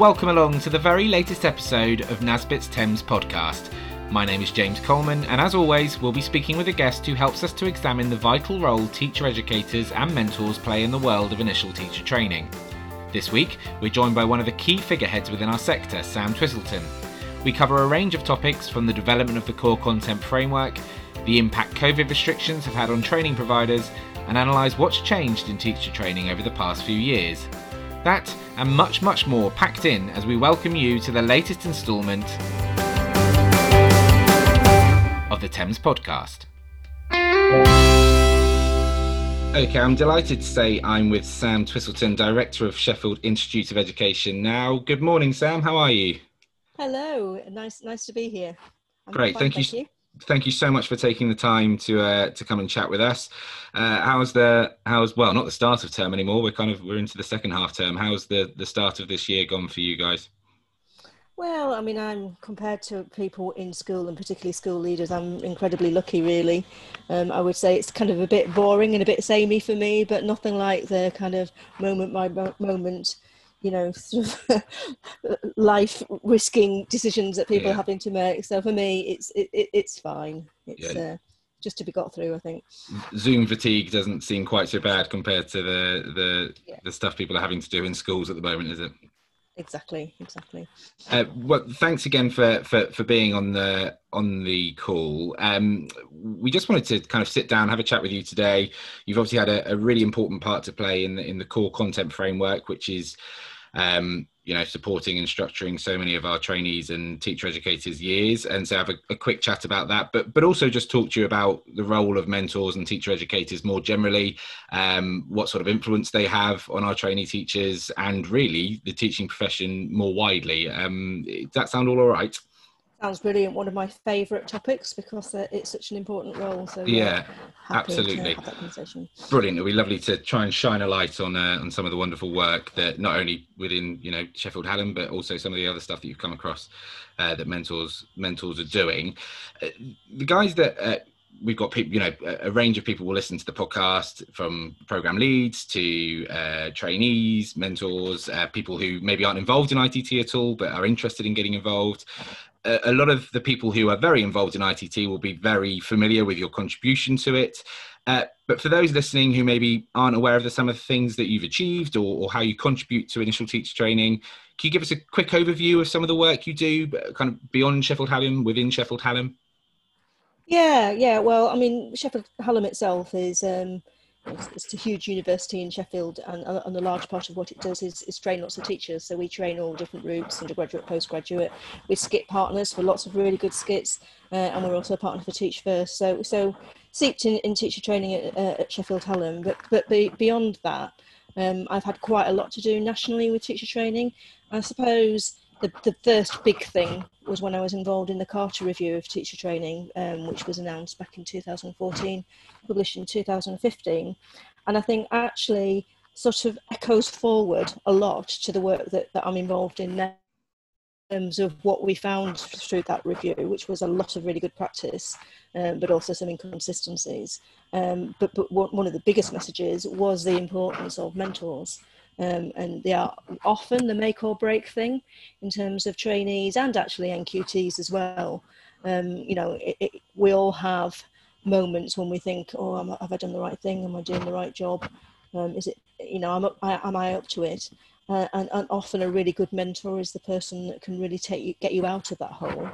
Welcome along to the very latest episode of NASBTT's TEMZ podcast. My name is James Coleman, and as always, we'll be speaking with a guest who helps us to examine the vital role teacher educators and mentors play in the world of initial teacher training. This week, we're joined by one of the key figureheads within our sector, Sam Twiselton. We cover a range of topics from the development of the core content framework, the impact COVID restrictions have had on training providers, and analyse what's changed in teacher training over the past few years. That and much, much more packed in as we welcome you to the latest instalment of the TEMZ podcast. Okay, I'm delighted to say I'm with Sam Twiselton, Director of Sheffield Institute of Education. Now, good morning, Sam. How are you? Hello, nice, nice to be here. I'm Great, fine, thank, you. Thank you thank you so much for taking the time to uh, to come and chat with us. Uh, how's the how's well not the start of term anymore? We're kind of we're into the second half term. How's the the start of this year gone for you guys? Well, I mean, I'm compared to people in school and particularly school leaders. I'm incredibly lucky, really. Um, I would say it's kind of a bit boring and a bit samey for me, but nothing like the kind of moment by moment you know sort of life risking decisions that people yeah. are having to make so for me it's it, it it's fine it's yeah. uh, just to be got through i think zoom fatigue doesn't seem quite so bad compared to the the yeah. the stuff people are having to do in schools at the moment is it exactly exactly. Uh, well thanks again for, for for being on the on the call. Um we just wanted to kind of sit down have a chat with you today. You've obviously had a, a really important part to play in the in the core content framework which is um, you know, supporting and structuring so many of our trainees and teacher educators' years, and so have a, a, quick chat about that. But but also just talk to you about the role of mentors and teacher educators more generally, um, what sort of influence they have on our trainee teachers, and really the teaching profession more widely. Um, does that sound all alright? Sounds brilliant. One of my favourite topics because it's such an important role. So yeah, absolutely. Brilliant. It'll be lovely to try and shine a light on uh, on some of the wonderful work that not only within you know Sheffield Hallam, but also some of the other stuff that you've come across uh, that mentors mentors are doing. Uh, the guys that uh, we've got people, you know, a range of people will listen to the podcast from program leads to uh, trainees, mentors, uh, people who maybe aren't involved in ITT at all but are interested in getting involved a, lot of the people who are very involved in ITT will be very familiar with your contribution to it. Uh, but for those listening who maybe aren't aware of the, some of the things that you've achieved or, or, how you contribute to initial teacher training, can you give us a quick overview of some of the work you do, kind of beyond Sheffield Hallam, within Sheffield Hallam? Yeah, yeah. Well, I mean, Sheffield Hallam itself is um, it's, a huge university in Sheffield, and, and a large part of what it does is, is train lots of teachers. So we train all different routes, undergraduate, postgraduate. We SCITT partners for lots of really good SCITTs, uh, and we're also a partner for Teach First. So so seeped in, in teacher training at, uh, at Sheffield Hallam, but but be, beyond that, um, I've had quite a lot to do nationally with teacher training. I suppose the, the first big thing was when I was involved in the Carter Review of Teacher Training, um, which was announced back in 2014, published in 2015. And I think actually sort of echoes forward a lot to the work that, that I'm involved in now in terms of what we found through that review, which was a lot of really good practice, um, but also some inconsistencies. Um, but, but one of the biggest messages was the importance of mentors um, and they are often the make or break thing in terms of trainees and actually NQTs as well. Um, you know, it, it, we all have moments when we think, oh, am, have I done the right thing? Am I doing the right job? Um, is it, you know, am, I, am I up to it? Uh, and, and, often a really good mentor is the person that can really take you, get you out of that hole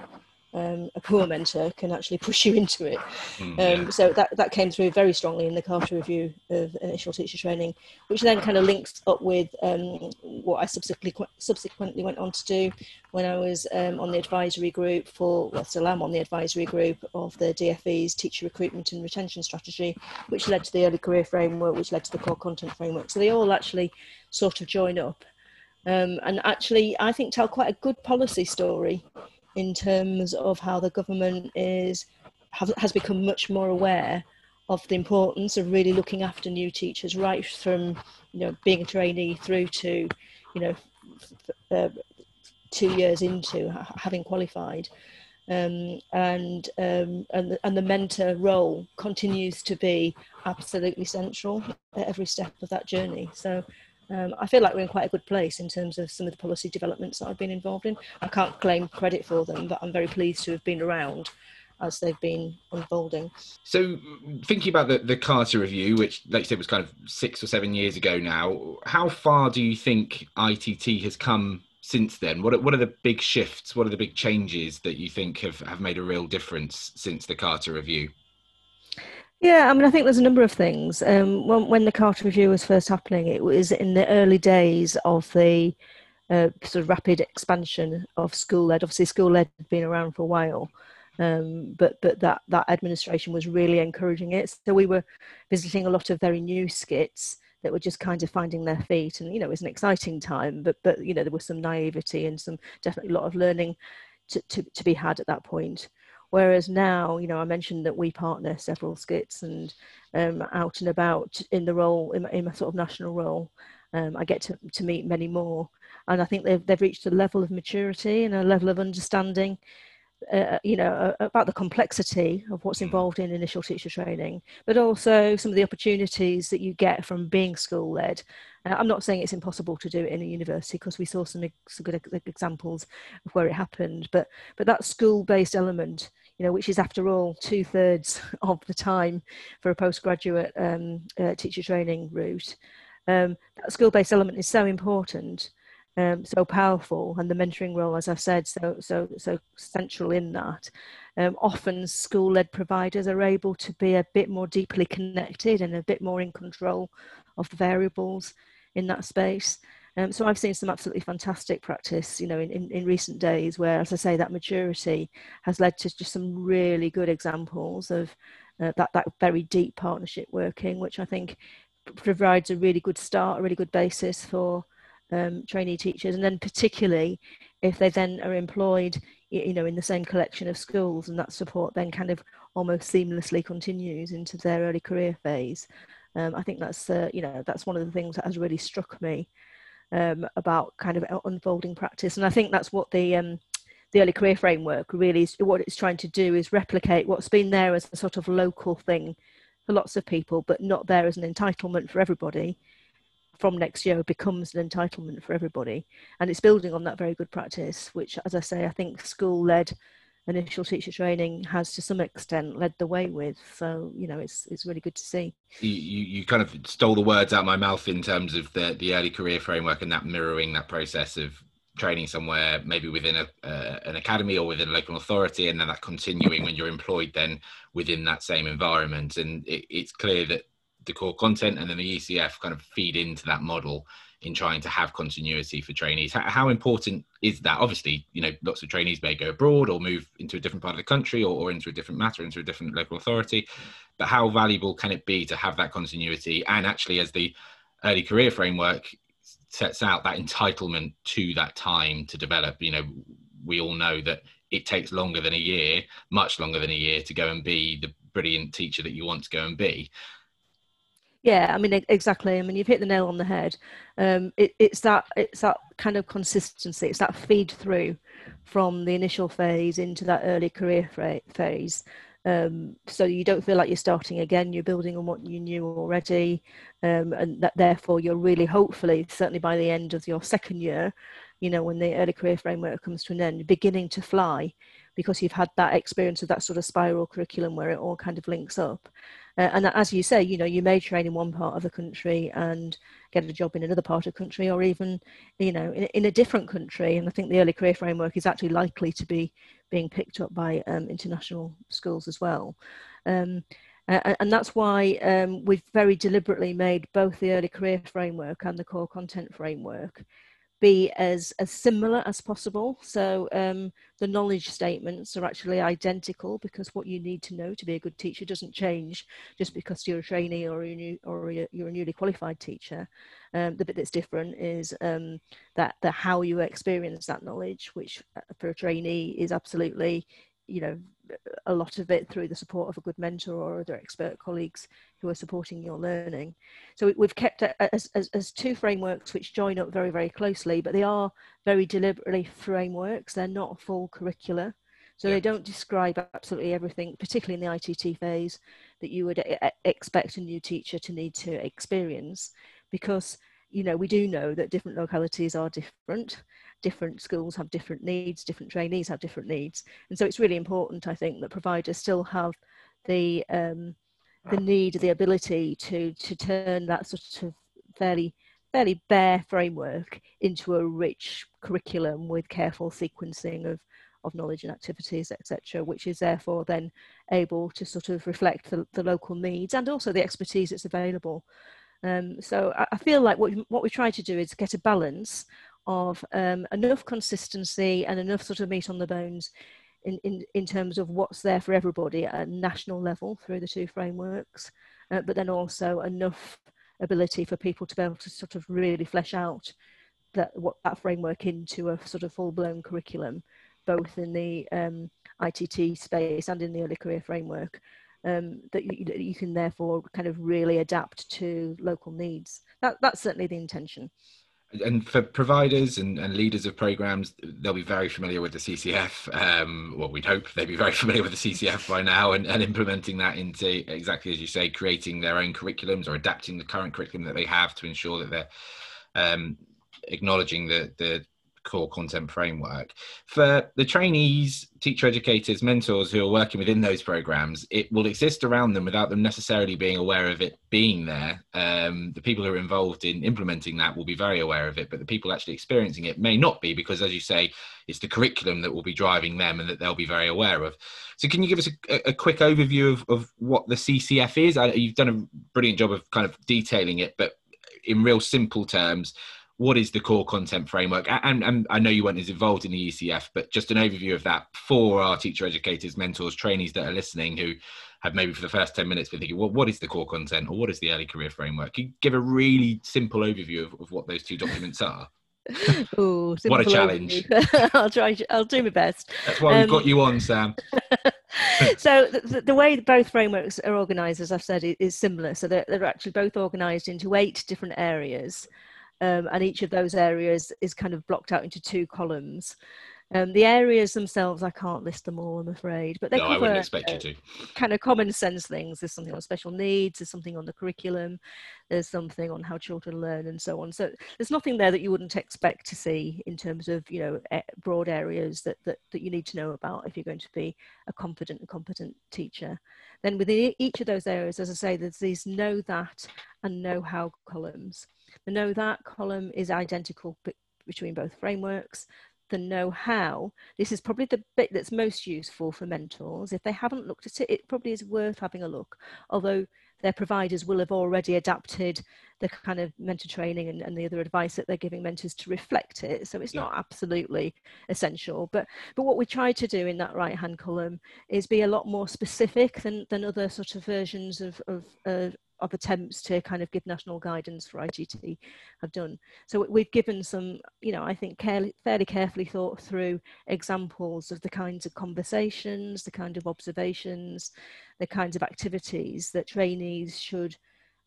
um, a poor mentor can actually push you into it. Mm, yeah. um, so that, that came through very strongly in the Carter Review of Initial Teacher Training, which then kind of links up with um, what I subsequently, subsequently went on to do when I was um, on the advisory group for, well, still am on the advisory group of the DFE's Teacher Recruitment and Retention Strategy, which led to the Early Career Framework, which led to the Core Content Framework. So they all actually sort of join up. Um, and actually, I think tell quite a good policy story in terms of how the government is have, has become much more aware of the importance of really looking after new teachers right from you know being a trainee through to you know uh, two years into having qualified. Um, and um, and the, and the mentor role continues to be absolutely central at every step of that journey. So Um, I feel like we're in quite a good place in terms of some of the policy developments that I've been involved in. I can't claim credit for them, but I'm very pleased to have been around as they've been unfolding. So, thinking about the, the Carter Review, which, like you said, was kind of six or seven years ago now, how far do you think ITT has come since then? What are, what are the big shifts? What are the big changes that you think have, have made a real difference since the Carter Review? Yeah, I mean, I think there's a number of things. Um, when, when the Carter Review was first happening, it was in the early days of the uh, sort of rapid expansion of school led. Obviously, school led had been around for a while, um, but but that that administration was really encouraging it. So we were visiting a lot of very new SCITTs that were just kind of finding their feet, and you know, it was an exciting time. But but you know, there was some naivety and some definitely a lot of learning to, to, to be had at that point. Whereas now, you know, I mentioned that we partner several SCITTs and um, out and about in the role, in my, in my sort of national role, um, I get to, to meet many more. And I think they've, they've reached a level of maturity and a level of understanding uh, you know, about the complexity of what's hmm. involved in initial teacher training, but also some of the opportunities that you get from being school led. Uh, I'm not saying it's impossible to do it in a university because we saw some, some good examples of where it happened, but but that school based element, you know, which is after all two thirds of the time for a postgraduate um, uh, teacher training route, um, that school based element is so important um, so powerful and the mentoring role as i've said so so so central in that. Um, often school-led providers are able to be a bit more deeply connected and a bit more in control of the variables in that space. Um, so I've seen some absolutely fantastic practice, you know, in, in, in, recent days where, as I say, that maturity has led to just some really good examples of uh, that, that very deep partnership working, which I think provides a really good start, a really good basis for um, trainee teachers, and then particularly if they then are employed, you know, in the same collection of schools, and that support then kind of almost seamlessly continues into their early career phase. Um, I think that's uh, you know that's one of the things that has really struck me um, about kind of unfolding practice, and I think that's what the um, the early career framework really is what it's trying to do is replicate what's been there as a sort of local thing for lots of people, but not there as an entitlement for everybody from next year becomes an entitlement for everybody. And it's building on that very good practice, which, as I say, I think school led initial teacher training has to some extent led the way with. So, you know, it's it's really good to see. You, you kind of stole the words out my mouth in terms of the, the early career framework and that mirroring that process of training somewhere, maybe within a, uh, an academy or within a local authority, and then that continuing when you're employed then within that same environment. And it, it's clear that the core content and then the ECF kind of feed into that model in trying to have continuity for trainees. How, how, important is that? Obviously, you know, lots of trainees may go abroad or move into a different part of the country or, or into a different matter, into a different local authority. But how valuable can it be to have that continuity? And actually, as the early career framework sets out that entitlement to that time to develop, you know, we all know that it takes longer than a year, much longer than a year to go and be the brilliant teacher that you want to go and be. Yeah, I mean exactly. I mean you've hit the nail on the head. Um, it, it's that it's that kind of consistency. It's that feed through from the initial phase into that early career phase. Um, so you don't feel like you're starting again. You're building on what you knew already, um, and that therefore you're really hopefully certainly by the end of your second year, you know when the early career framework comes to an end, beginning to fly because you've had that experience of that sort of spiral curriculum where it all kind of links up. Uh, and as you say, you know, you may train in one part of the country and get a job in another part of the country, or even, you know, in, in a different country. And I think the early career framework is actually likely to be being picked up by um, international schools as well. Um, uh, and that's why um, we've very deliberately made both the early career framework and the core content framework be as, as similar as possible. So um, the knowledge statements are actually identical because what you need to know to be a good teacher doesn't change just because you're a trainee or, you're, new, or you're a newly qualified teacher. Um, the bit that's different is um, that the how you experience that knowledge, which uh, for a trainee is absolutely you know a lot of it through the support of a good mentor or other expert colleagues who are supporting your learning. So we've kept it as, as, as, two frameworks which join up very very closely but they are very deliberately frameworks. They're not full curricula. So yeah. they don't describe absolutely everything particularly in the itt phase that you would expect a new teacher to need to experience because you know, we do know that different localities are different. Different schools have different needs, different trainees have different needs. And so it's really important, I think, that providers still have the um, the need, the ability to to turn that sort of fairly fairly bare framework into a rich curriculum with careful sequencing of of knowledge and activities, etc., which is therefore then able to sort of reflect the, the local needs and also the expertise that's available. Um, so I, I, feel like what, what we try to do is get a balance of um, enough consistency and enough sort of meat on the bones in, in, in terms of what's there for everybody at a national level through the two frameworks, uh, but then also enough ability for people to be able to sort of really flesh out that what that framework into a sort of full-blown curriculum both in the um, ITT space and in the early career framework um, that you, you, can therefore kind of really adapt to local needs. That, that's certainly the intention. And for providers and, and leaders of programs, they'll be very familiar with the CCF. Um, well, we'd hope they'd be very familiar with the CCF by now and, and implementing that into exactly as you say, creating their own curriculums or adapting the current curriculum that they have to ensure that they're um, acknowledging the, the core content framework. For the trainees, teacher educators, mentors who are working within those programs, it will exist around them without them necessarily being aware of it being there. Um, the people who are involved in implementing that will be very aware of it, but the people actually experiencing it may not be because, as you say, it's the curriculum that will be driving them and that they'll be very aware of. So, can you give us a, a quick overview of, of what the CCF is? I, you've done a brilliant job of kind of detailing it, but in real simple terms, what is the core content framework? And, and I know you weren't as involved in the ECF, but just an overview of that for our teacher educators, mentors, trainees that are listening who have maybe for the first 10 minutes been thinking, well, what is the core content or what is the early career framework? Can you give a really simple overview of, of what those two documents are? Ooh, what a challenge! I'll try. I'll do my best. That's why um, we've got you on, Sam. so the, the, way both frameworks are organised, as I've said, is similar. So they're, they're actually both organised into eight different areas um, and each of those areas is kind of blocked out into two columns. Um, the areas themselves, I can't list them all, I'm afraid, but they no, cover I wouldn't you to. kind of common sense things. There's something on special needs, there's something on the curriculum, there's something on how children learn, and so on. So there's nothing there that you wouldn't expect to see in terms of you know broad areas that that, that you need to know about if you're going to be a confident and competent teacher. Then within each of those areas, as I say, there's these know that and know how columns. The know that column is identical between both frameworks. The know how, this is probably the bit that's most useful for mentors. If they haven't looked at it, it probably is worth having a look. Although their providers will have already adapted the kind of mentor training and, and the other advice that they're giving mentors to reflect it. So it's yeah. not absolutely essential. But but what we try to do in that right hand column is be a lot more specific than, than other sort of versions of, of, uh, of attempts to kind of give national guidance for ITT have done. So we've given some, you know, I think care, fairly carefully thought through examples of the kinds of conversations, the kind of observations, the kinds of activities that trainees should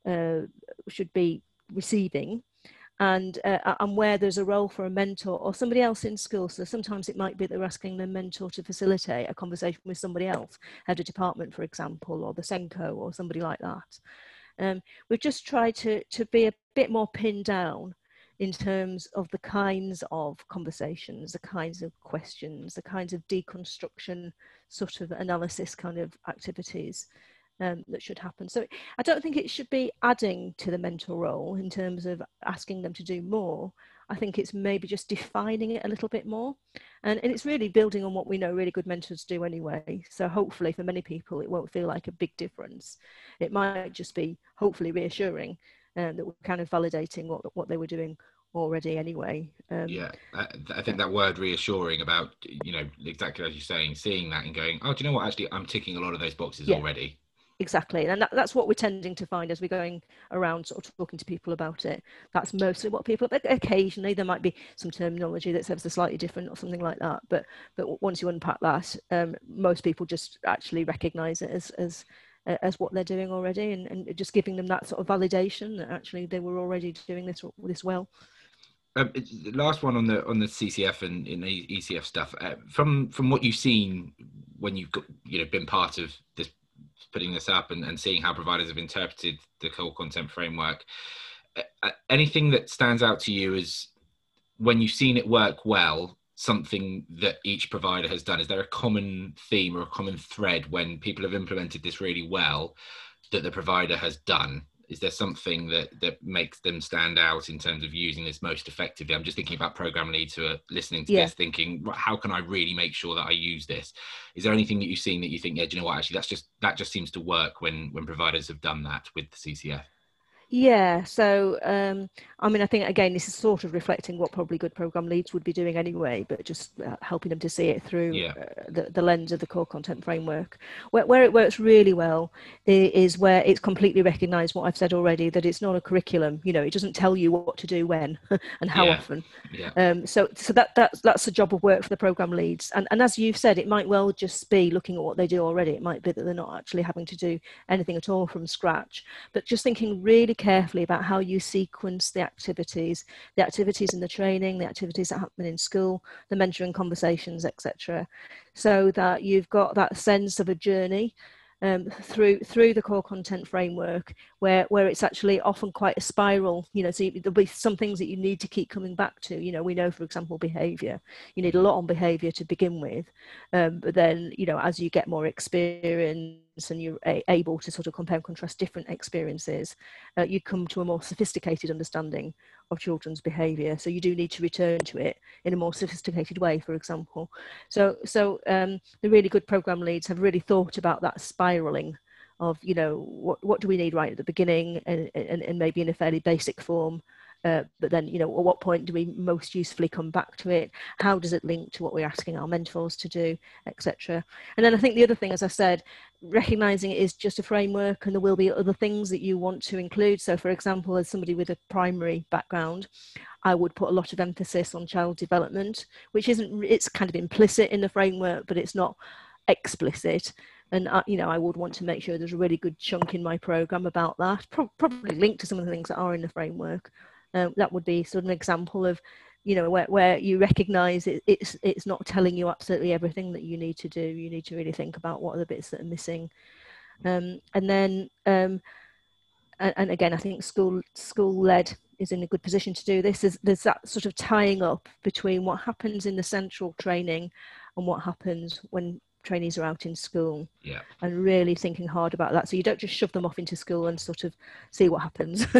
uh, should be receiving and uh, and where there's a role for a mentor or somebody else in school. So sometimes it might be they're asking the mentor to facilitate a conversation with somebody else, head of department, for example, or the SENCO or somebody like that. Um, we've just tried to, to be a bit more pinned down in terms of the kinds of conversations, the kinds of questions, the kinds of deconstruction sort of analysis kind of activities um, that should happen. So I don't think it should be adding to the mentor role in terms of asking them to do more. I think it's maybe just defining it a little bit more. And, and it's really building on what we know really good mentors do anyway. So hopefully for many people, it won't feel like a big difference. It might just be hopefully reassuring um, that we're kind of validating what, what they were doing already anyway. Um, yeah, I, I, think that word reassuring about, you know, exactly as you're saying, seeing that and going, oh, do you know what? Actually, I'm ticking a lot of those boxes yeah. already exactly and that, that's what we're tending to find as we're going around sort of talking to people about it that's mostly what people but occasionally there might be some terminology that's ever so slightly different or something like that but but once you unpack that um, most people just actually recognize it as as as what they're doing already and, and just giving them that sort of validation that actually they were already doing this this well um, last one on the on the CCF and in the ECF stuff. Uh, from from what you've seen when you've got you know been part of this putting this up and, and seeing how providers have interpreted the core content framework. anything that stands out to you is when you've seen it work well something that each provider has done is there a common theme or a common thread when people have implemented this really well that the provider has done is there something that that makes them stand out in terms of using this most effectively? I'm just thinking about program leads who are listening to yeah. this thinking how can i really make sure that i use this? Is there anything that you've seen that you think yeah do you know what? Actually that's just that just seems to work when when providers have done that with the ccf yeah, so um, I mean, I think again, this is sort of reflecting what probably good program leads would be doing anyway, but just uh, helping them to see it through yeah. uh, the, the lens of the core content framework. Where, where it works really well is where it's completely recognised what I've said already that it's not a curriculum. You know, it doesn't tell you what to do when and how yeah. often. Yeah. Um, so, so that that's that's a job of work for the program leads. And and as you've said, it might well just be looking at what they do already. It might be that they're not actually having to do anything at all from scratch, but just thinking really carefully about how you sequence the activities, the activities in the training, the activities that happen in school, the mentoring conversations, etc. So that you've got that sense of a journey um, through through the core content framework where where it's actually often quite a spiral you know so you, there'll be some things that you need to keep coming back to you know we know for example behavior you need a lot on behavior to begin with um, but then you know as you get more experience and you're able to sort of compare and contrast different experiences, uh, you come to a more sophisticated understanding of children's behaviour. So you do need to return to it in a more sophisticated way, for example. So, so um, the really good program leads have really thought about that spiralling of, you know, what, what do we need right at the beginning and, and, and maybe in a fairly basic form uh, but then, you know, at what point do we most usefully come back to it? How does it link to what we're asking our mentors to do, etc. And then I think the other thing, as I said, recognizing it is just a framework and there will be other things that you want to include. So, for example, as somebody with a primary background, I would put a lot of emphasis on child development, which isn't, it's kind of implicit in the framework, but it's not explicit and you know i would want to make sure there's a really good chunk in my program about that Pro- probably linked to some of the things that are in the framework uh, that would be sort of an example of, you know, where, where you recognize it, it's it's not telling you absolutely everything that you need to do. You need to really think about what are the bits that are missing, um, and then um, and, and, again, I think school school led is in a good position to do this. There's, there's that sort of tying up between what happens in the central training and what happens when trainees are out in school yeah. and really thinking hard about that. So you don't just shove them off into school and sort of see what happens.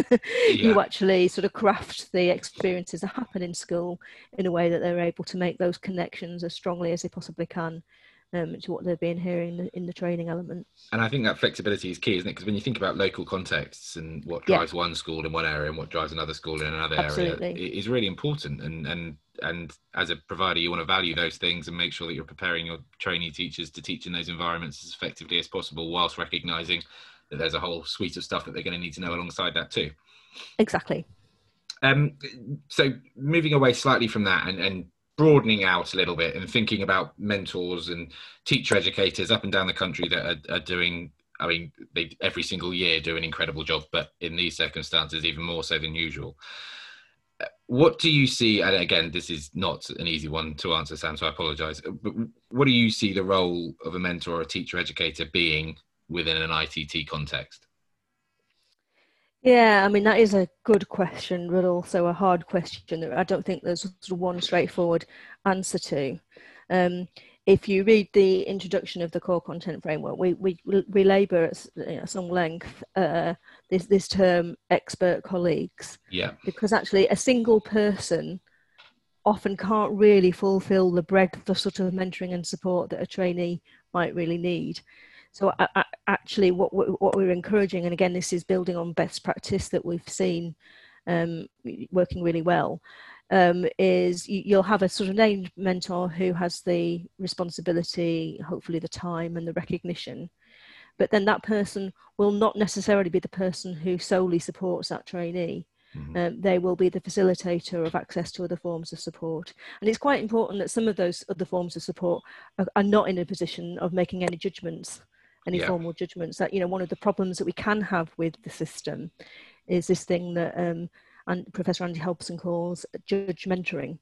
Yeah. you actually sort of craft the experiences that happen in school in a way that they're able to make those connections as strongly as they possibly can um, to what they're being hearing in the, in the training element. And I think that flexibility is key, isn't it? Because when you think about local contexts and what drives yeah. one school in one area and what drives another school in another Absolutely. area, it is really important. And and and as a provider, you want to value those things and make sure that you're preparing your trainee teachers to teach in those environments as effectively as possible, whilst recognizing that there's a whole suite of stuff that they're going to need to know alongside that too. Exactly. Um, so moving away slightly from that and, and broadening out a little bit and thinking about mentors and teacher educators up and down the country that are, are doing I mean, they every single year do an incredible job, but in these circumstances, even more so than usual. What do you see and again this is not an easy one to answer sam so i apologize but what do you see the role of a mentor or a teacher educator being within an itt context yeah i mean that is a good question but also a hard question that i don't think there's one straightforward answer to um, if you read the introduction of the core content framework, we, we, we labour at you know, some length uh, this, this term expert colleagues. Yeah. Because actually, a single person often can't really fulfill the breadth of sort of mentoring and support that a trainee might really need. So I, I, actually, what what we're encouraging, and again, this is building on best practice that we've seen um, working really well, um, is you'll have a sort of named mentor who has the responsibility, hopefully the time and the recognition, but then that person will not necessarily be the person who solely supports that trainee. Mm-hmm. Um, they will be the facilitator of access to other forms of support. And it's quite important that some of those other forms of support are, are not in a position of making any judgments, any yeah. formal judgments. That, you know, one of the problems that we can have with the system is this thing that um, and Professor Andy Hobson calls judge mentoring.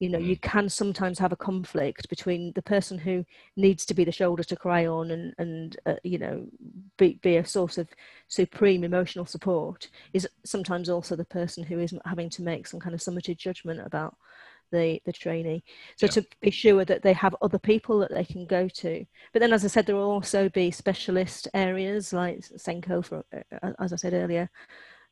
you know, mm. you can sometimes have a conflict between the person who needs to be the shoulder to cry on and, and uh, you know, be, be a source of supreme emotional support, is sometimes also the person who is having to make some kind of summative judgment about the the trainee so yeah. to be sure that they have other people that they can go to but then as i said there will also be specialist areas like SENCO for uh, as i said earlier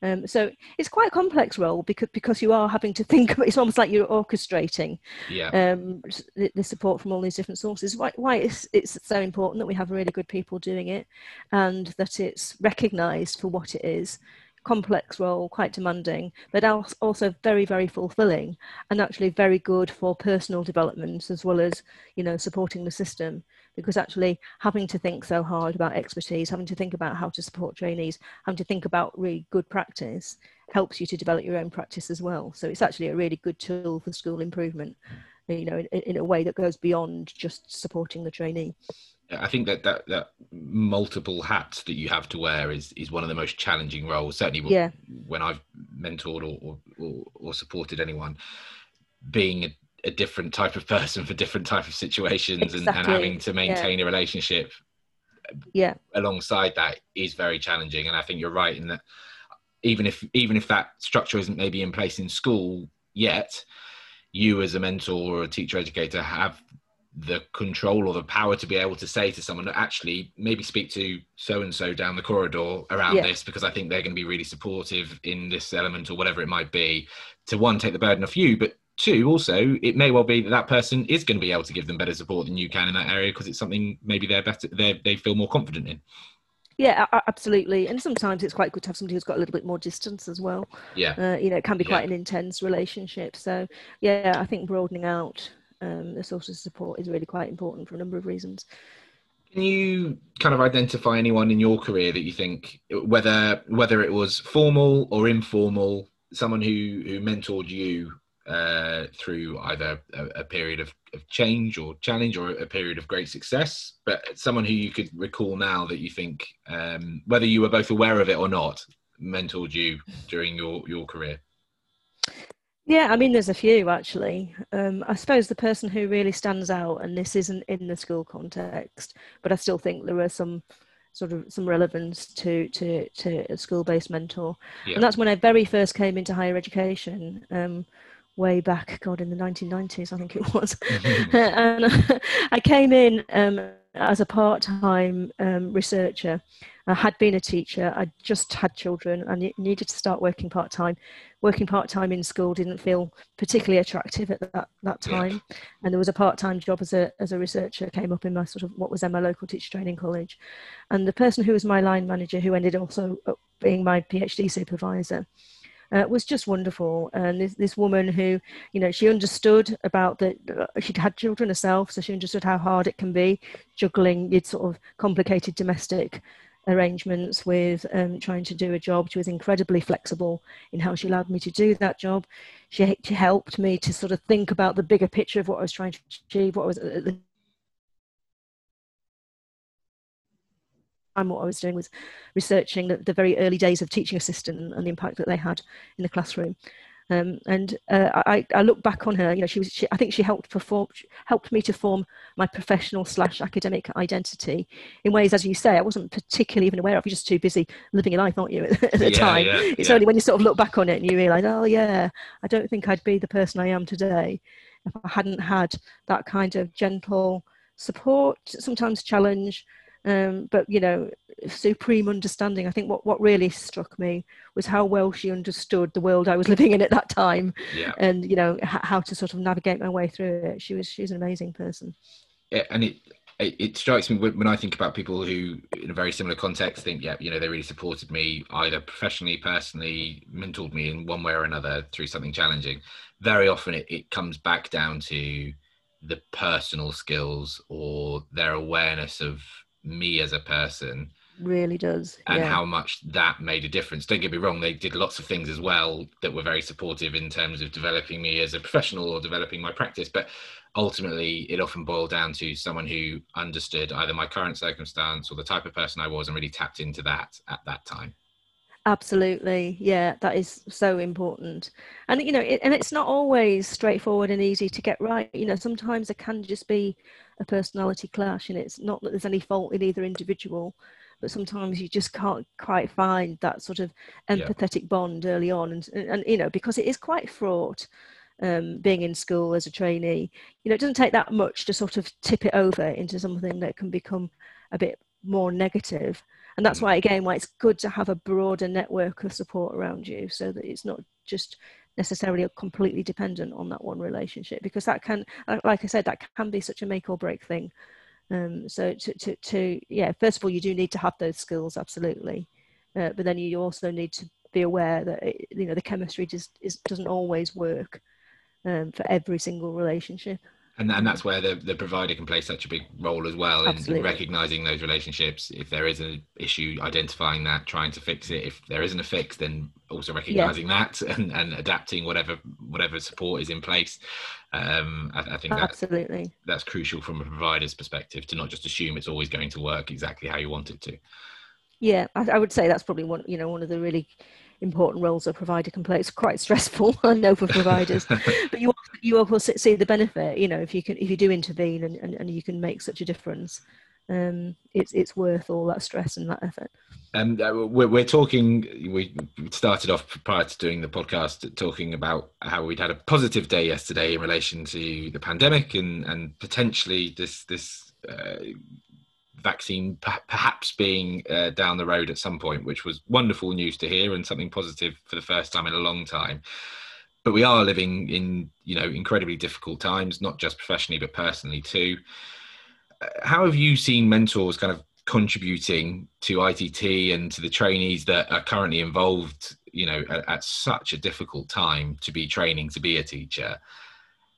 um, so it's quite a complex role because because you are having to think about it's almost like you're orchestrating yeah. um, the, the, support from all these different sources. Why, why it's, it's so important that we have really good people doing it and that it's recognised for what it is. Complex role, quite demanding, but also very, very fulfilling and actually very good for personal development as well as, you know, supporting the system because actually having to think so hard about expertise, having to think about how to support trainees, having to think about really good practice helps you to develop your own practice as well. So it's actually a really good tool for school improvement, you know, in, in a way that goes beyond just supporting the trainee. I think that, that that multiple hats that you have to wear is is one of the most challenging roles. Certainly, yeah. when I've mentored or, or, or supported anyone, being a a different type of person for different type of situations exactly. and, and, having to maintain yeah. a relationship yeah alongside that is very challenging and i think you're right in that even if even if that structure isn't maybe in place in school yet you as a mentor or a teacher educator have the control or the power to be able to say to someone actually maybe speak to so and so down the corridor around yeah. this because I think they're going to be really supportive in this element or whatever it might be to one take the burden off you but two also it may well be that that person is going to be able to give them better support than you can in that area because it's something maybe they're better they they feel more confident in. Yeah absolutely. And sometimes it's quite good to have somebody who's got a little bit more distance as well. Yeah. Uh, you know it can be quite yeah. an intense relationship. So yeah i think broadening out um, the sources of support is really quite important for a number of reasons can you kind of identify anyone in your career that you think whether whether it was formal or informal someone who who mentored you uh, through either a, a period of, of, change or challenge or a period of great success, but someone who you could recall now that you think, um, whether you were both aware of it or not, mentored you during your, your career? Yeah, I mean, there's a few actually. Um, I suppose the person who really stands out, and this isn't in the school context, but I still think there are some sort of some relevance to to to a school-based mentor, yeah. and that's when I very first came into higher education. Um, way back, God, in the 1990s, I think it was. Mm-hmm. and I came in um, as a part time um, researcher. I had been a teacher, I just had children, and needed to start working part time. Working part time in school didn't feel particularly attractive at that, that time. Yeah. And there was a part time job as a, as a researcher came up in my sort of what was then my local teacher training college. And the person who was my line manager, who ended also being my PhD supervisor, uh, was just wonderful. And this, this woman who, you know, she understood about that uh, she'd had children herself, so she understood how hard it can be juggling your sort of complicated domestic arrangements with um, trying to do a job. She was incredibly flexible in how she allowed me to do that job. She, she helped me to sort of think about the bigger picture of what I was trying to achieve, what I was at the time what I was doing was researching the, the, very early days of teaching assistant and the impact that they had in the classroom. Um, and uh, I, I, look back on her. You know, she was. She, I think she helped perform, helped me to form my professional slash academic identity in ways, as you say, I wasn't particularly even aware of. You're just too busy living your life, aren't you? At, the yeah, time, yeah, it's yeah. only when you sort of look back on it and you realise, oh yeah, I don't think I'd be the person I am today if I hadn't had that kind of gentle support, sometimes challenge, um, but you know supreme understanding i think what, what really struck me was how well she understood the world i was living in at that time yeah. and you know h- how to sort of navigate my way through it she was she's an amazing person yeah, and it, it it strikes me when I think about people who, in a very similar context, think, yeah, you know, they really supported me either professionally, personally, mentored me in one way or another through something challenging. Very often, it, it comes back down to the personal skills or their awareness of me as a person really does and yeah. how much that made a difference don't get me wrong they did lots of things as well that were very supportive in terms of developing me as a professional or developing my practice but ultimately it often boiled down to someone who understood either my current circumstance or the type of person i was and really tapped into that at that time Absolutely, yeah, that is so important, and you know, it, and it's not always straightforward and easy to get right. You know, sometimes it can just be a personality clash, and it's not that there's any fault in either individual, but sometimes you just can't quite find that sort of empathetic yeah. bond early on, and, and, and you know, because it is quite fraught. Um, being in school as a trainee, you know, it doesn't take that much to sort of tip it over into something that can become a bit more negative and that's mm. why again why it's good to have a broader network of support around you so that it's not just necessarily completely dependent on that one relationship because that can like i said that can be such a make or break thing. Um, so to, to, to yeah first of all you do need to have those skills absolutely. Uh, but then you also need to be aware that it, you know the chemistry just is, doesn't always work um, for every single relationship and and that's where the, the provider can play such a big role as well in, in, recognizing those relationships. If there is an issue identifying that trying to fix it. If there isn't a fix then also recognizing yeah. that and, and adapting whatever whatever support is in place. Um, I, I, think that, absolutely. that's crucial from a provider's perspective to not just assume it's always going to work exactly how you want it to. Yeah I, I would say that's probably one you know one of the really important roles a provider can play. It's quite stressful, I know, for providers, but you you also see the benefit. You know, if you can if you do intervene and, and, and you can make such a difference, um, it's it's worth all that stress and that effort. And um, we're, we're talking. We started off prior to doing the podcast talking about how we'd had a positive day yesterday in relation to the pandemic and and potentially this this uh, vaccine perhaps being uh, down the road at some point, which was wonderful news to hear and something positive for the first time in a long time. But we are living in, you know, incredibly difficult times, not just professionally but personally too. Uh, how have you seen mentors kind of contributing to ITT and to the trainees that are currently involved, you know, at, at such a difficult time to be training to be a teacher?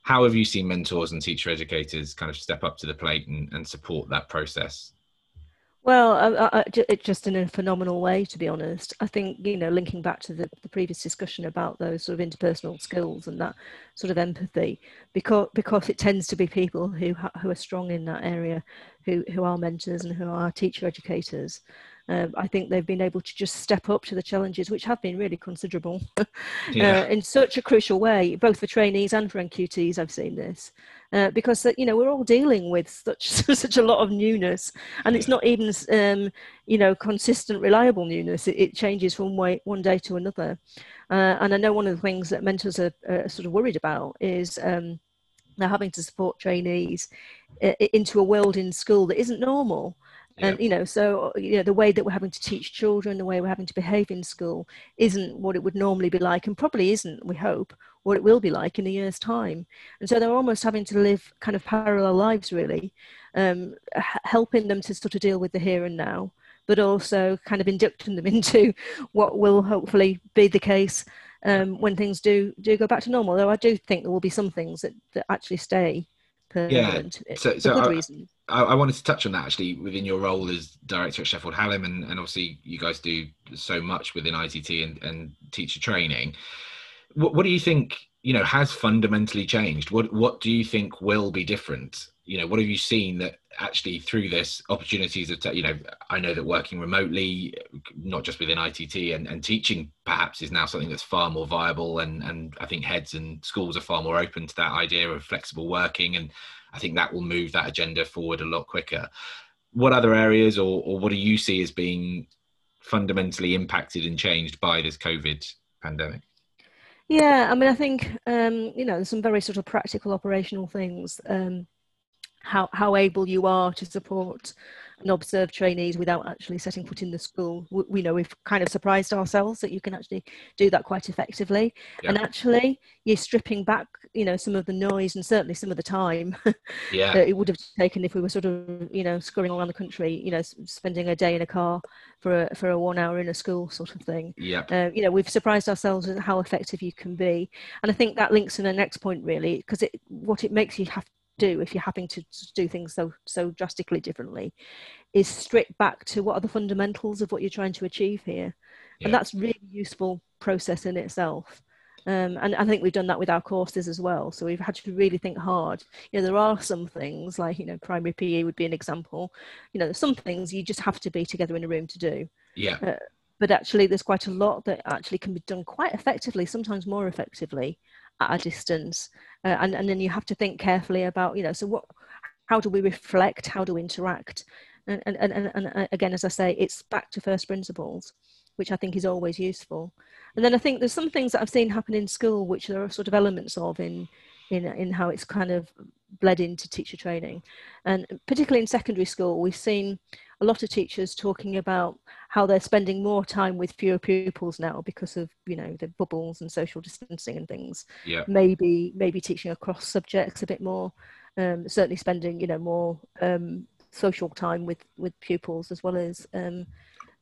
how have you seen mentors and teacher educators kind of step up to the plate and, and support that process? Well, uh, just in a phenomenal way, to be honest. I think, you know, linking back to the, the previous discussion about those sort of interpersonal skills and that sort of empathy, because because it tends to be people who who are strong in that area, who who are mentors and who are teacher educators, um, I think they've been able to just step up to the challenges, which have been really considerable, yeah. uh, in such a crucial way, both for trainees and for NQTs. I've seen this uh, because uh, you know we're all dealing with such such a lot of newness, and yeah. it's not even um, you know consistent, reliable newness. It, it, changes from way, one day to another, uh, and I know one of the things that mentors are, are sort of worried about is. Um, they're having to support trainees uh, into a world in school that isn't normal and you know so you know the way that we're having to teach children the way we're having to behave in school isn't what it would normally be like and probably isn't we hope what it will be like in a year's time. And so they're almost having to live kind of parallel lives really um, helping them to sort of deal with the here and now but also kind of inducting them into what will hopefully be the case um, when things do do go back to normal. Though i do think there will be some things that, that actually stay yeah. so, so good I, I, I, wanted to touch on that actually within your role as director at Sheffield Hallam, and, and obviously you guys do so much within ITT and, and teacher training. What, what do you think? You know, has fundamentally changed. What What do you think will be different? You know, what have you seen that actually through this opportunities of, you know, I know that working remotely, not just within ITT and, and teaching perhaps is now something that's far more viable, and and I think heads and schools are far more open to that idea of flexible working and I think that will move that agenda forward a lot quicker. What other areas, or, or what do you see as being fundamentally impacted and changed by this COVID pandemic? Yeah, I mean, I think um, you know, there's some very sort of practical operational things. Um, how how able you are to support and observe trainees without actually setting foot in the school. We, we, know we've kind of surprised ourselves that you can actually do that quite effectively. Yeah. And actually, you're stripping back, you know, some of the noise and certainly some of the time yeah. that it would have taken if we were sort of, you know, scurrying around the country, you know, spending a day in a car for a, for a one hour in a school sort of thing. Yeah. Uh, you know, we've surprised ourselves at how effective you can be. And I think that links to the next point really, because it, what it makes you have do if you're having to do things so so drastically differently is strip back to what are the fundamentals of what you're trying to achieve here yeah. and that's really useful process in itself um, and I think we've done that with our courses as well. So we've had to really think hard. You know, there are some things like, you know, primary PE would be an example. You know, some things you just have to be together in a room to do. Yeah. Uh, but actually there's quite a lot that actually can be done quite effectively sometimes more effectively at a distance. Uh, and, and then you have to think carefully about you know so what how do we reflect? How do we interact? And, and, and, and uh, again as i say it's back to first principles which i think is always useful. And then i think there's some things that i've seen happen in school which there are sort of elements of in in, in how it's kind of bled into teacher training. And particularly in secondary school, we've seen a lot of teachers talking about how they're spending more time with fewer pupils now because of you know the bubbles and social distancing and things. Yeah. Maybe maybe teaching across subjects a bit more. Um, certainly spending you know more um, social time with with pupils as well as um,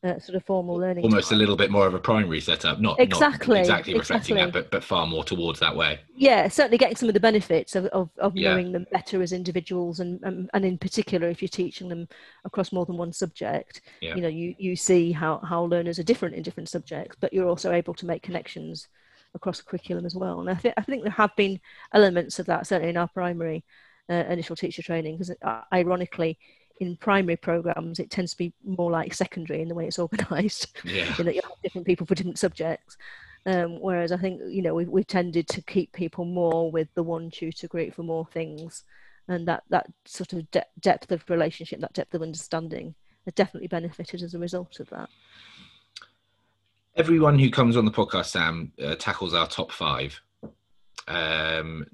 uh, sort of formal learning. Almost time. a little bit more of a primary setup, not exactly not exactly reflecting exactly. that, but but far more towards that way. Yeah, certainly getting some of the benefits of of, of yeah. knowing them better as individuals, and, and and in particular if you're teaching them across more than one subject, yeah. you know, you you see how how learners are different in different subjects, but you're also able to make connections across the curriculum as well. And I think I think there have been elements of that certainly in our primary uh, initial teacher training because uh, ironically in primary programs, it tends to be more like secondary in the way it's organised. Yeah. in that you have different people for different subjects. Um, whereas I think you know we've, we've tended to keep people more with the one tutor group for more things, and that that sort of de- depth of relationship, that depth of understanding, has definitely benefited as a result of that. Everyone who comes on the podcast, Sam, uh, tackles our top five um,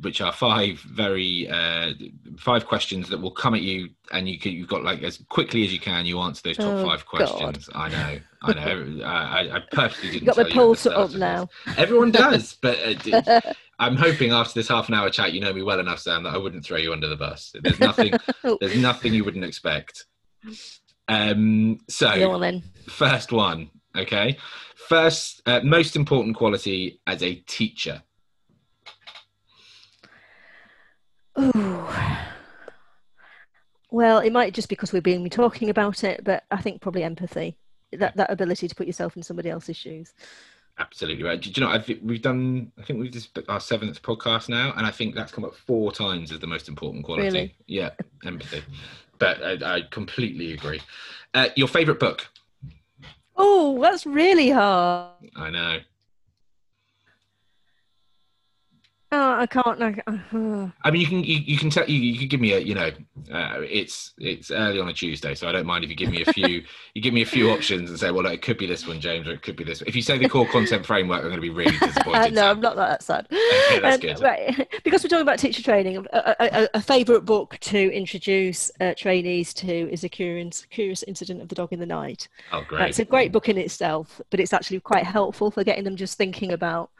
which are five very uh, five questions that will come at you, and you can, you've got like as quickly as you can. You answer those top oh, five questions. God. I know, I know. I, I purposely didn't. You got the pulse up now. Everyone does, but. Uh, I'm hoping after this half an hour chat, you know me well enough, Sam, that I wouldn't throw you under the bus. There's nothing. there's nothing you wouldn't expect. Um, so, first one, okay. First, uh, most important quality as a teacher. Ooh. Well, it might just because we've been talking about it, but I think probably empathy. That that ability to put yourself in somebody else's shoes. Absolutely right. Do you know I've, we've done? I think we've just our seventh podcast now, and I think that's come up four times as the most important quality. Really? Yeah, empathy. but I, I completely agree. Uh, your favorite book? Oh, that's really hard. I know. Oh, I can't. I, uh, I mean, you can you, you can tell you you can give me a you know uh, it's it's early on a Tuesday, so I don't mind if you give me a few you give me a few options and say, well, it could be this one, James, or it could be this. If you say the core content framework, I'm going to be really disappointed. no, I'm not that sad. Okay, that's um, good. Right, because we're talking about teacher training. A, a, a favourite book to introduce uh, trainees to is a curious curious incident of the dog in the night. Oh, great! it's a great book in itself, but it's actually quite helpful for getting them just thinking about.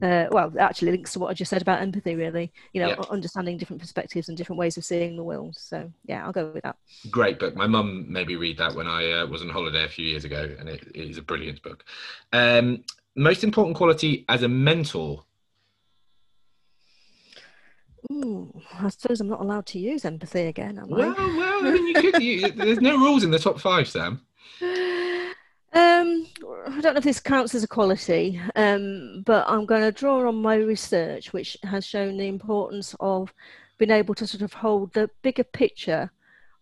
Uh, well, actually links to what I just said about empathy, really. You know, understanding different perspectives and different ways of seeing the world. So yeah, I'll go with that. Great book. My mum made me read that when I uh, was on holiday a few years ago, and it, it is a brilliant book. Um, most important quality as a mentor. Ooh, I suppose I'm not allowed to use empathy again, am I? Well, well, I mean, you could. You, there's no rules in the top five, Sam. I don't know if this counts as a quality, um, but I'm going to draw on my research, which has shown the importance of being able to sort of hold the bigger picture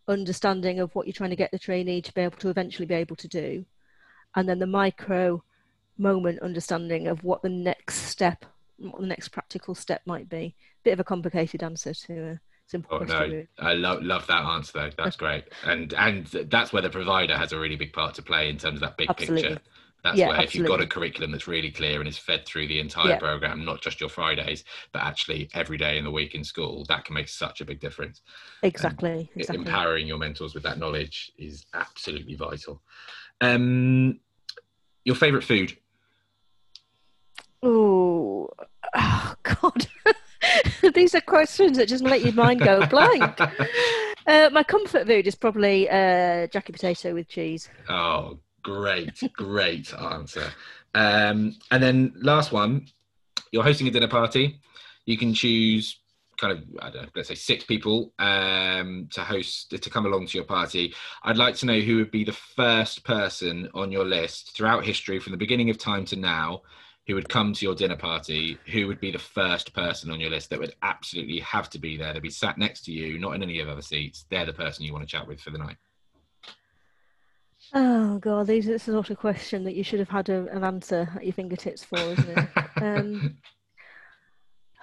understanding of what you're trying to get the trainee to be able to eventually be able to do, and then the micro moment understanding of what the next step, what the next practical step might be. Bit of a complicated answer to a Simple oh no, I love love that answer though. That's great, and and that's where the provider has a really big part to play in terms of that big absolutely. picture. That's yeah, where absolutely. if you've got a curriculum that's really clear and is fed through the entire yeah. program, not just your Fridays, but actually every day in the week in school, that can make such a big difference. Exactly. exactly. Empowering your mentors with that knowledge is absolutely vital. Um, your favorite food? Oh, oh God. These are questions that just let your mind go blank. Uh, my comfort food is probably uh, jacket potato with cheese. Oh, great, great answer. Um, and then last one, you're hosting a dinner party. You can choose kind of I don't know, let's say six people um, to host to come along to your party. I'd like to know who would be the first person on your list throughout history, from the beginning of time to now, who would come to your dinner party, who would be the first person on your list that would absolutely have to be there? They'd be sat next to you, not in any of the other seats. They're the person you want to chat with for the night. Oh god, this is not a question that you should have had a, an answer at your fingertips for, isn't it? um,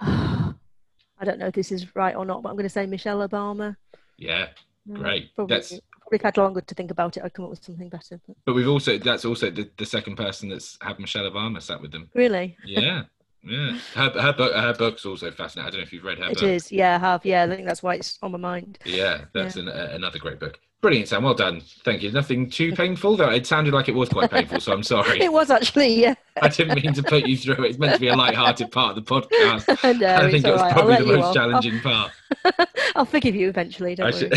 I don't know if this is right or not, but I'm going to say Michelle Obama. Yeah, great. probably, that's probably had longer to think about it. I'd come up with something better. But, but we've also that's also the, the second person that's had Michelle Obama sat with them. Really? Yeah. Yeah, her her book her book's also fascinating. I don't know if you've read her. It book. is, yeah, I have. Yeah, I think that's why it's on my mind. Yeah, that's yeah. An, uh, another great book. Brilliant, Sam. Well done. Thank you. Nothing too painful, though. It sounded like it was quite painful, so I'm sorry. it was actually, yeah. I didn't mean to put you through it. It's meant to be a light-hearted part of the podcast. no, I think it was right. probably the most challenging I'll... part. I'll forgive you eventually. Don't I should,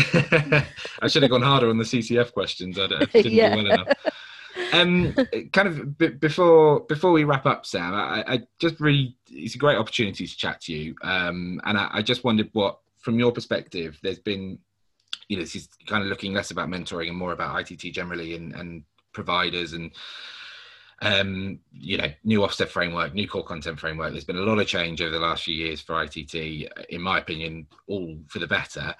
I should have gone harder on the CCF questions. I, I didn't yeah. do well enough. Um, kind of b- before before we wrap up, Sam, I, I, just really it's a great opportunity to chat to you, um, and I, I just wondered what, from your perspective, there's been you know, this is kind of looking less about mentoring and more about ITT generally and, and providers and um, you know, new Ofsted framework, new core content framework. There's been a lot of change over the last few years for ITT, in my opinion, all for the better.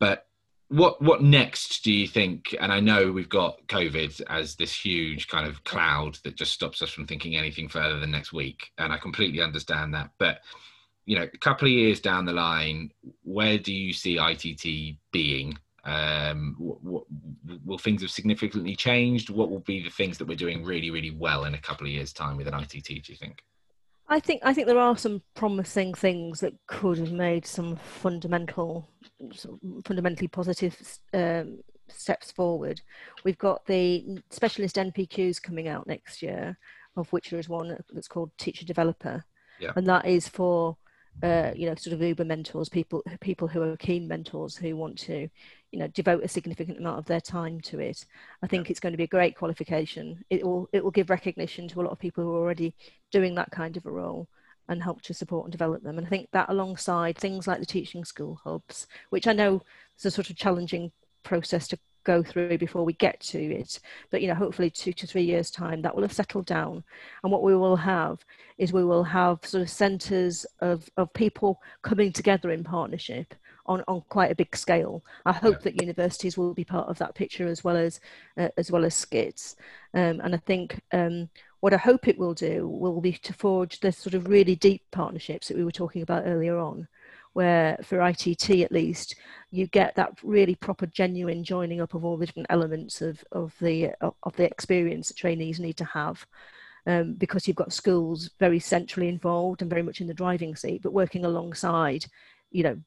But what what next do you think? And I know we've got COVID as this huge kind of cloud that just stops us from thinking anything further than next week, and I completely understand that. But you know, a couple of years down the line, where do you see ITT being? Um, what, what, will things have significantly changed? What will be the things that we're doing really, really well in a couple of years' time with an ITT? Do you think? I think I think there are some promising things that could have made some fundamental, fundamentally positive um, steps forward. We've got the specialist NPQs coming out next year, of which there is one that's called Teacher Developer, yeah. and that is for uh, you know, sort of Uber mentors, people people who are keen mentors who want to, you know, devote a significant amount of their time to it. I think it's going to be a great qualification. It will it will give recognition to a lot of people who are already doing that kind of a role and help to support and develop them. And I think that alongside things like the teaching school hubs, which I know is a sort of challenging process to go through before we get to it. But you know, hopefully two to three years time that will have settled down. And what we will have is we will have sort of centres of, of people coming together in partnership on, on quite a big scale. I hope that universities will be part of that picture as well as uh, as well as SCITTs. Um, and I think um, what I hope it will do will be to forge the sort of really deep partnerships that we were talking about earlier on where for ITT at least, you get that really proper, genuine joining up of all the different elements of, of the of the experience that trainees need to have. Um, because you've got schools very centrally involved and very much in the driving seat, but working alongside, you know,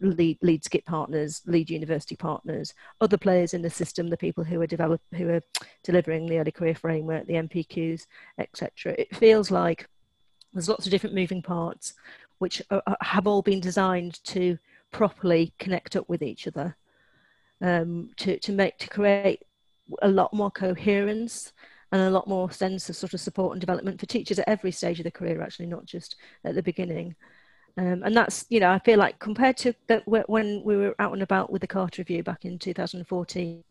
lead, lead SCITT partners, lead university partners, other players in the system, the people who are develop, who are delivering the early career framework, the NPQs, etc. It feels like there's lots of different moving parts which are, have all been designed to properly connect up with each other um, to, to make to create a lot more coherence and a lot more sense of sort of support and development for teachers at every stage of the career actually not just at the beginning. Um, and that's you know i feel like compared to the, when we were out and about with the carter review back in 2014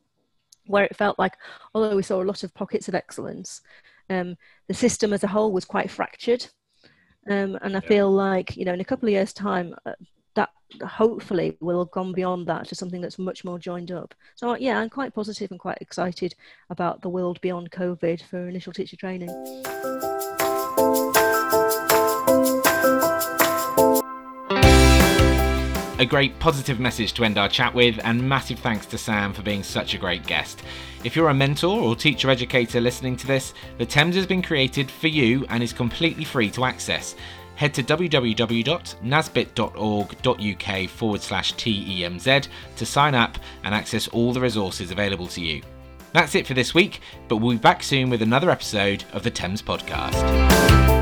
where it felt like although we saw a lot of pockets of excellence um, the system as a whole was quite fractured um, and I yeah. feel like, you know, in a couple of years' time, uh, that hopefully will have gone beyond that to something that's much more joined up. So, yeah, I'm quite positive and quite excited about the world beyond COVID for initial teacher training. A great positive message to end our chat with, and massive thanks to Sam for being such a great guest. If you're a mentor or teacher educator listening to this, the TEMZ has been created for you and is completely free to access. Head to www.nasbtt.org.uk forward slash TEMZ to sign up and access all the resources available to you. That's it for this week, but we'll be back soon with another episode of the TEMZ Podcast.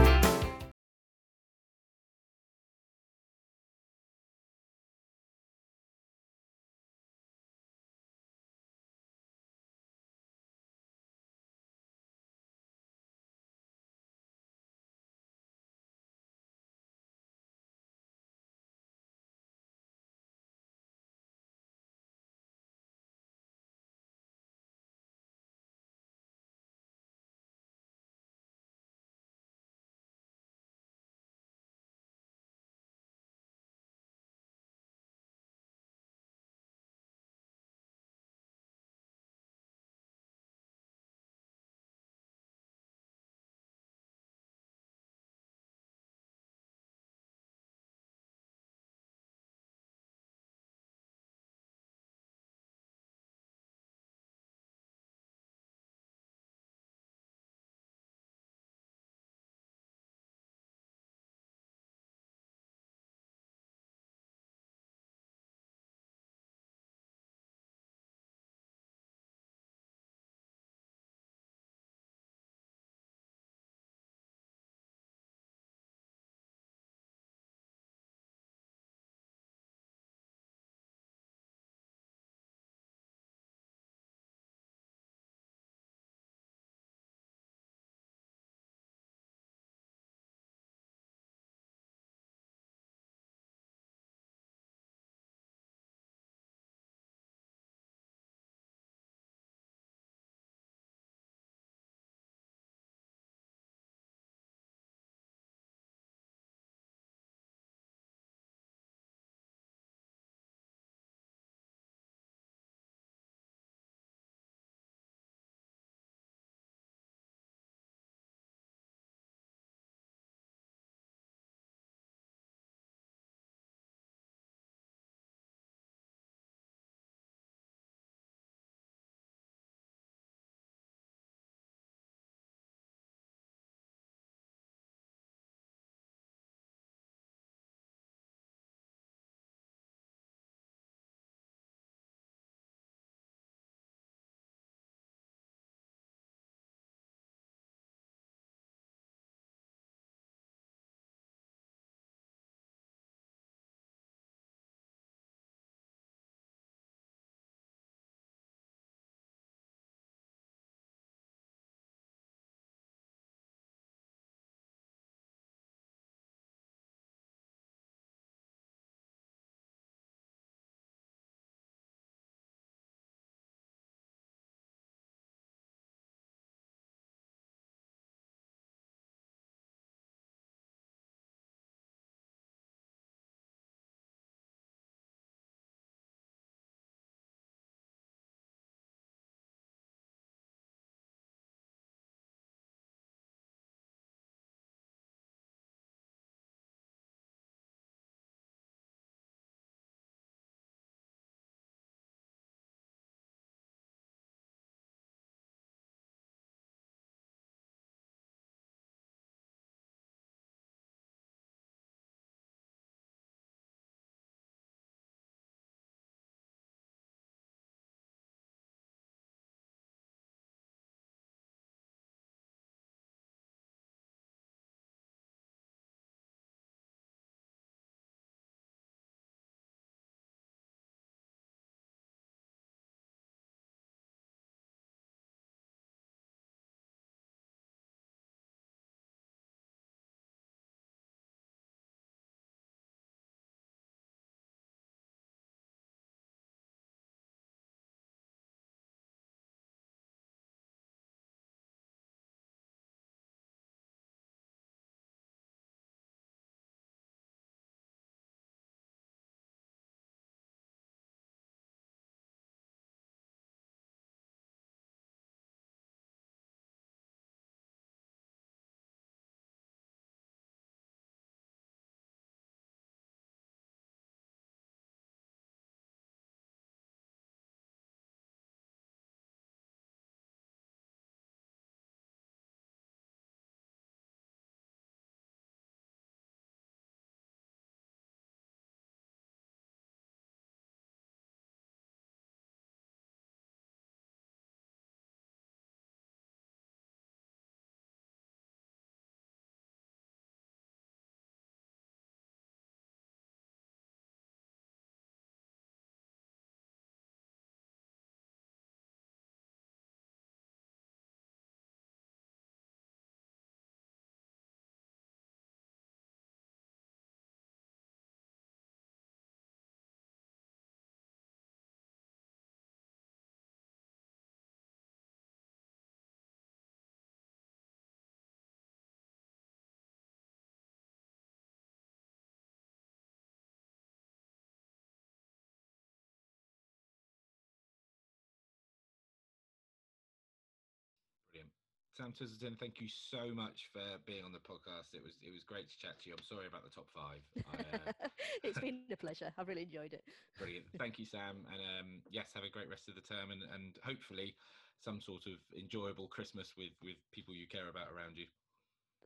Sam Twiselton, thank you so much for being on the podcast. It was it was great to chat to you. I'm sorry about the top five. I, uh... it's been a pleasure. I've really enjoyed it. Brilliant. Thank you, Sam. And um, yes, have a great rest of the term and, and hopefully some sort of enjoyable Christmas with with people you care about around you.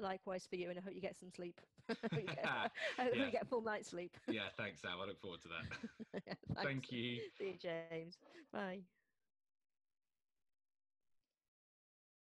Likewise for you, and I hope you get some sleep. I hope you get, I hope yeah. you get full night's sleep. yeah, thanks, Sam. I look forward to that. yeah, Thank you. See you, James. Bye.